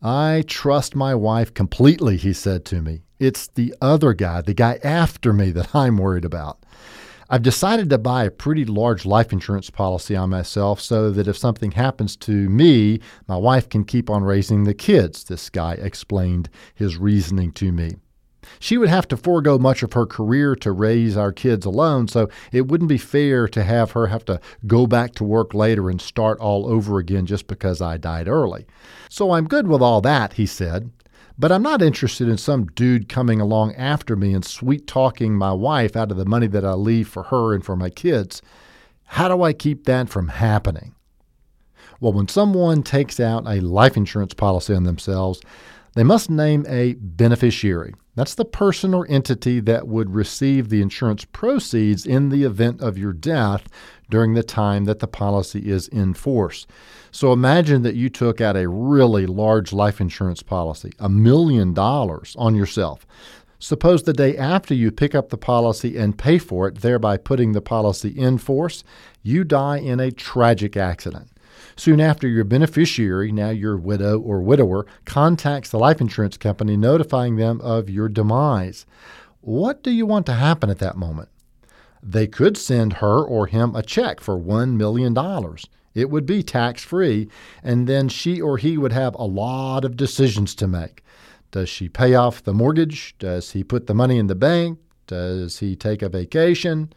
I trust my wife completely, he said to me. It's the other guy, the guy after me, that I'm worried about. I've decided to buy a pretty large life insurance policy on myself so that if something happens to me, my wife can keep on raising the kids, this guy explained his reasoning to me. She would have to forego much of her career to raise our kids alone, so it wouldn't be fair to have her have to go back to work later and start all over again just because I died early. So I'm good with all that, he said. But I'm not interested in some dude coming along after me and sweet talking my wife out of the money that I leave for her and for my kids. How do I keep that from happening? Well, when someone takes out a life insurance policy on themselves, they must name a beneficiary. That's the person or entity that would receive the insurance proceeds in the event of your death during the time that the policy is in force. So imagine that you took out a really large life insurance policy, a million dollars on yourself. Suppose the day after you pick up the policy and pay for it, thereby putting the policy in force, you die in a tragic accident. Soon after, your beneficiary, now your widow or widower, contacts the life insurance company notifying them of your demise. What do you want to happen at that moment? They could send her or him a check for $1 million. It would be tax free, and then she or he would have a lot of decisions to make. Does she pay off the mortgage? Does he put the money in the bank? Does he take a vacation?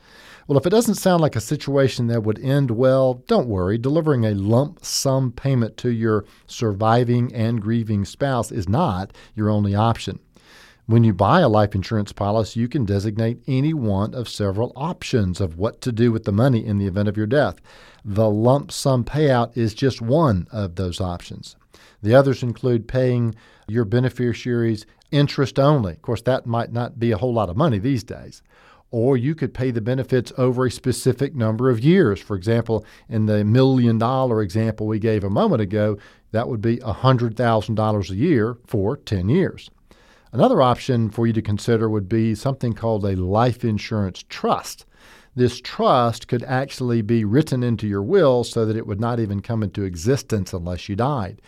Well, if it doesn't sound like a situation that would end well, don't worry. Delivering a lump sum payment to your surviving and grieving spouse is not your only option. When you buy a life insurance policy, you can designate any one of several options of what to do with the money in the event of your death. The lump sum payout is just one of those options. The others include paying your beneficiaries interest only. Of course, that might not be a whole lot of money these days. Or you could pay the benefits over a specific number of years. For example, in the million dollar example we gave a moment ago, that would be $100,000 a year for 10 years. Another option for you to consider would be something called a life insurance trust. This trust could actually be written into your will so that it would not even come into existence unless you died.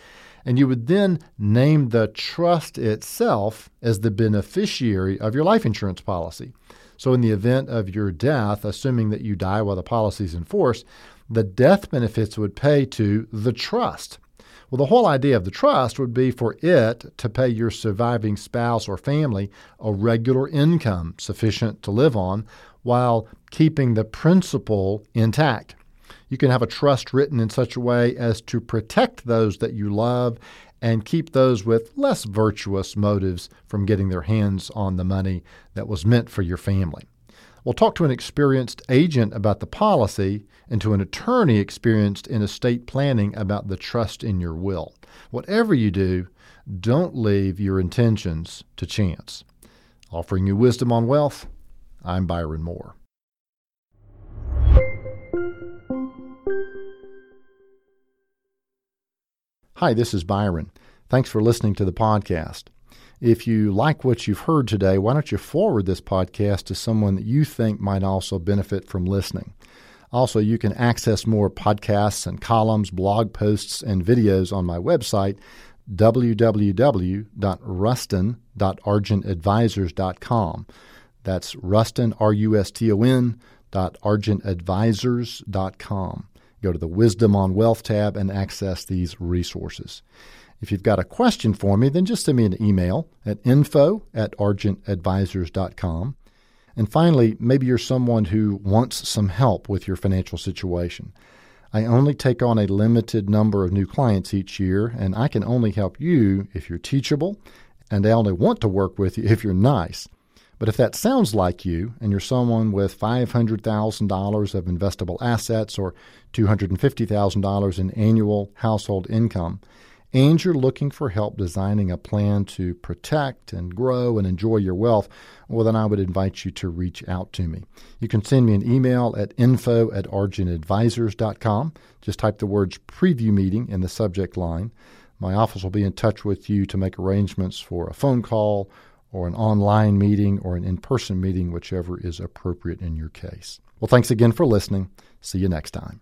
And you would then name the trust itself as the beneficiary of your life insurance policy. So, in the event of your death, assuming that you die while the policy is in force, the death benefits would pay to the trust. Well, the whole idea of the trust would be for it to pay your surviving spouse or family a regular income sufficient to live on while keeping the principal intact. You can have a trust written in such a way as to protect those that you love and keep those with less virtuous motives from getting their hands on the money that was meant for your family. We'll talk to an experienced agent about the policy and to an attorney experienced in estate planning about the trust in your will. Whatever you do, don't leave your intentions to chance. Offering you wisdom on wealth, I'm Byron Moore. Hi, this is Byron. Thanks for listening to the podcast. If you like what you've heard today, why don't you forward this podcast to someone that you think might also benefit from listening? Also, you can access more podcasts and columns, blog posts, and videos on my website, www.ruston.argentadvisors.com. That's Ruston, R U S T O N, dot argentadvisors.com. Go to the Wisdom on Wealth tab and access these resources. If you've got a question for me, then just send me an email at info at argentadvisors.com. And finally, maybe you're someone who wants some help with your financial situation. I only take on a limited number of new clients each year, and I can only help you if you're teachable, and I only want to work with you if you're nice. But if that sounds like you, and you're someone with $500,000 of investable assets or $250,000 in annual household income, and you're looking for help designing a plan to protect and grow and enjoy your wealth, well, then I would invite you to reach out to me. You can send me an email at info at argentadvisors.com. Just type the words preview meeting in the subject line. My office will be in touch with you to make arrangements for a phone call or an online meeting or an in person meeting, whichever is appropriate in your case. Well, thanks again for listening. See you next time.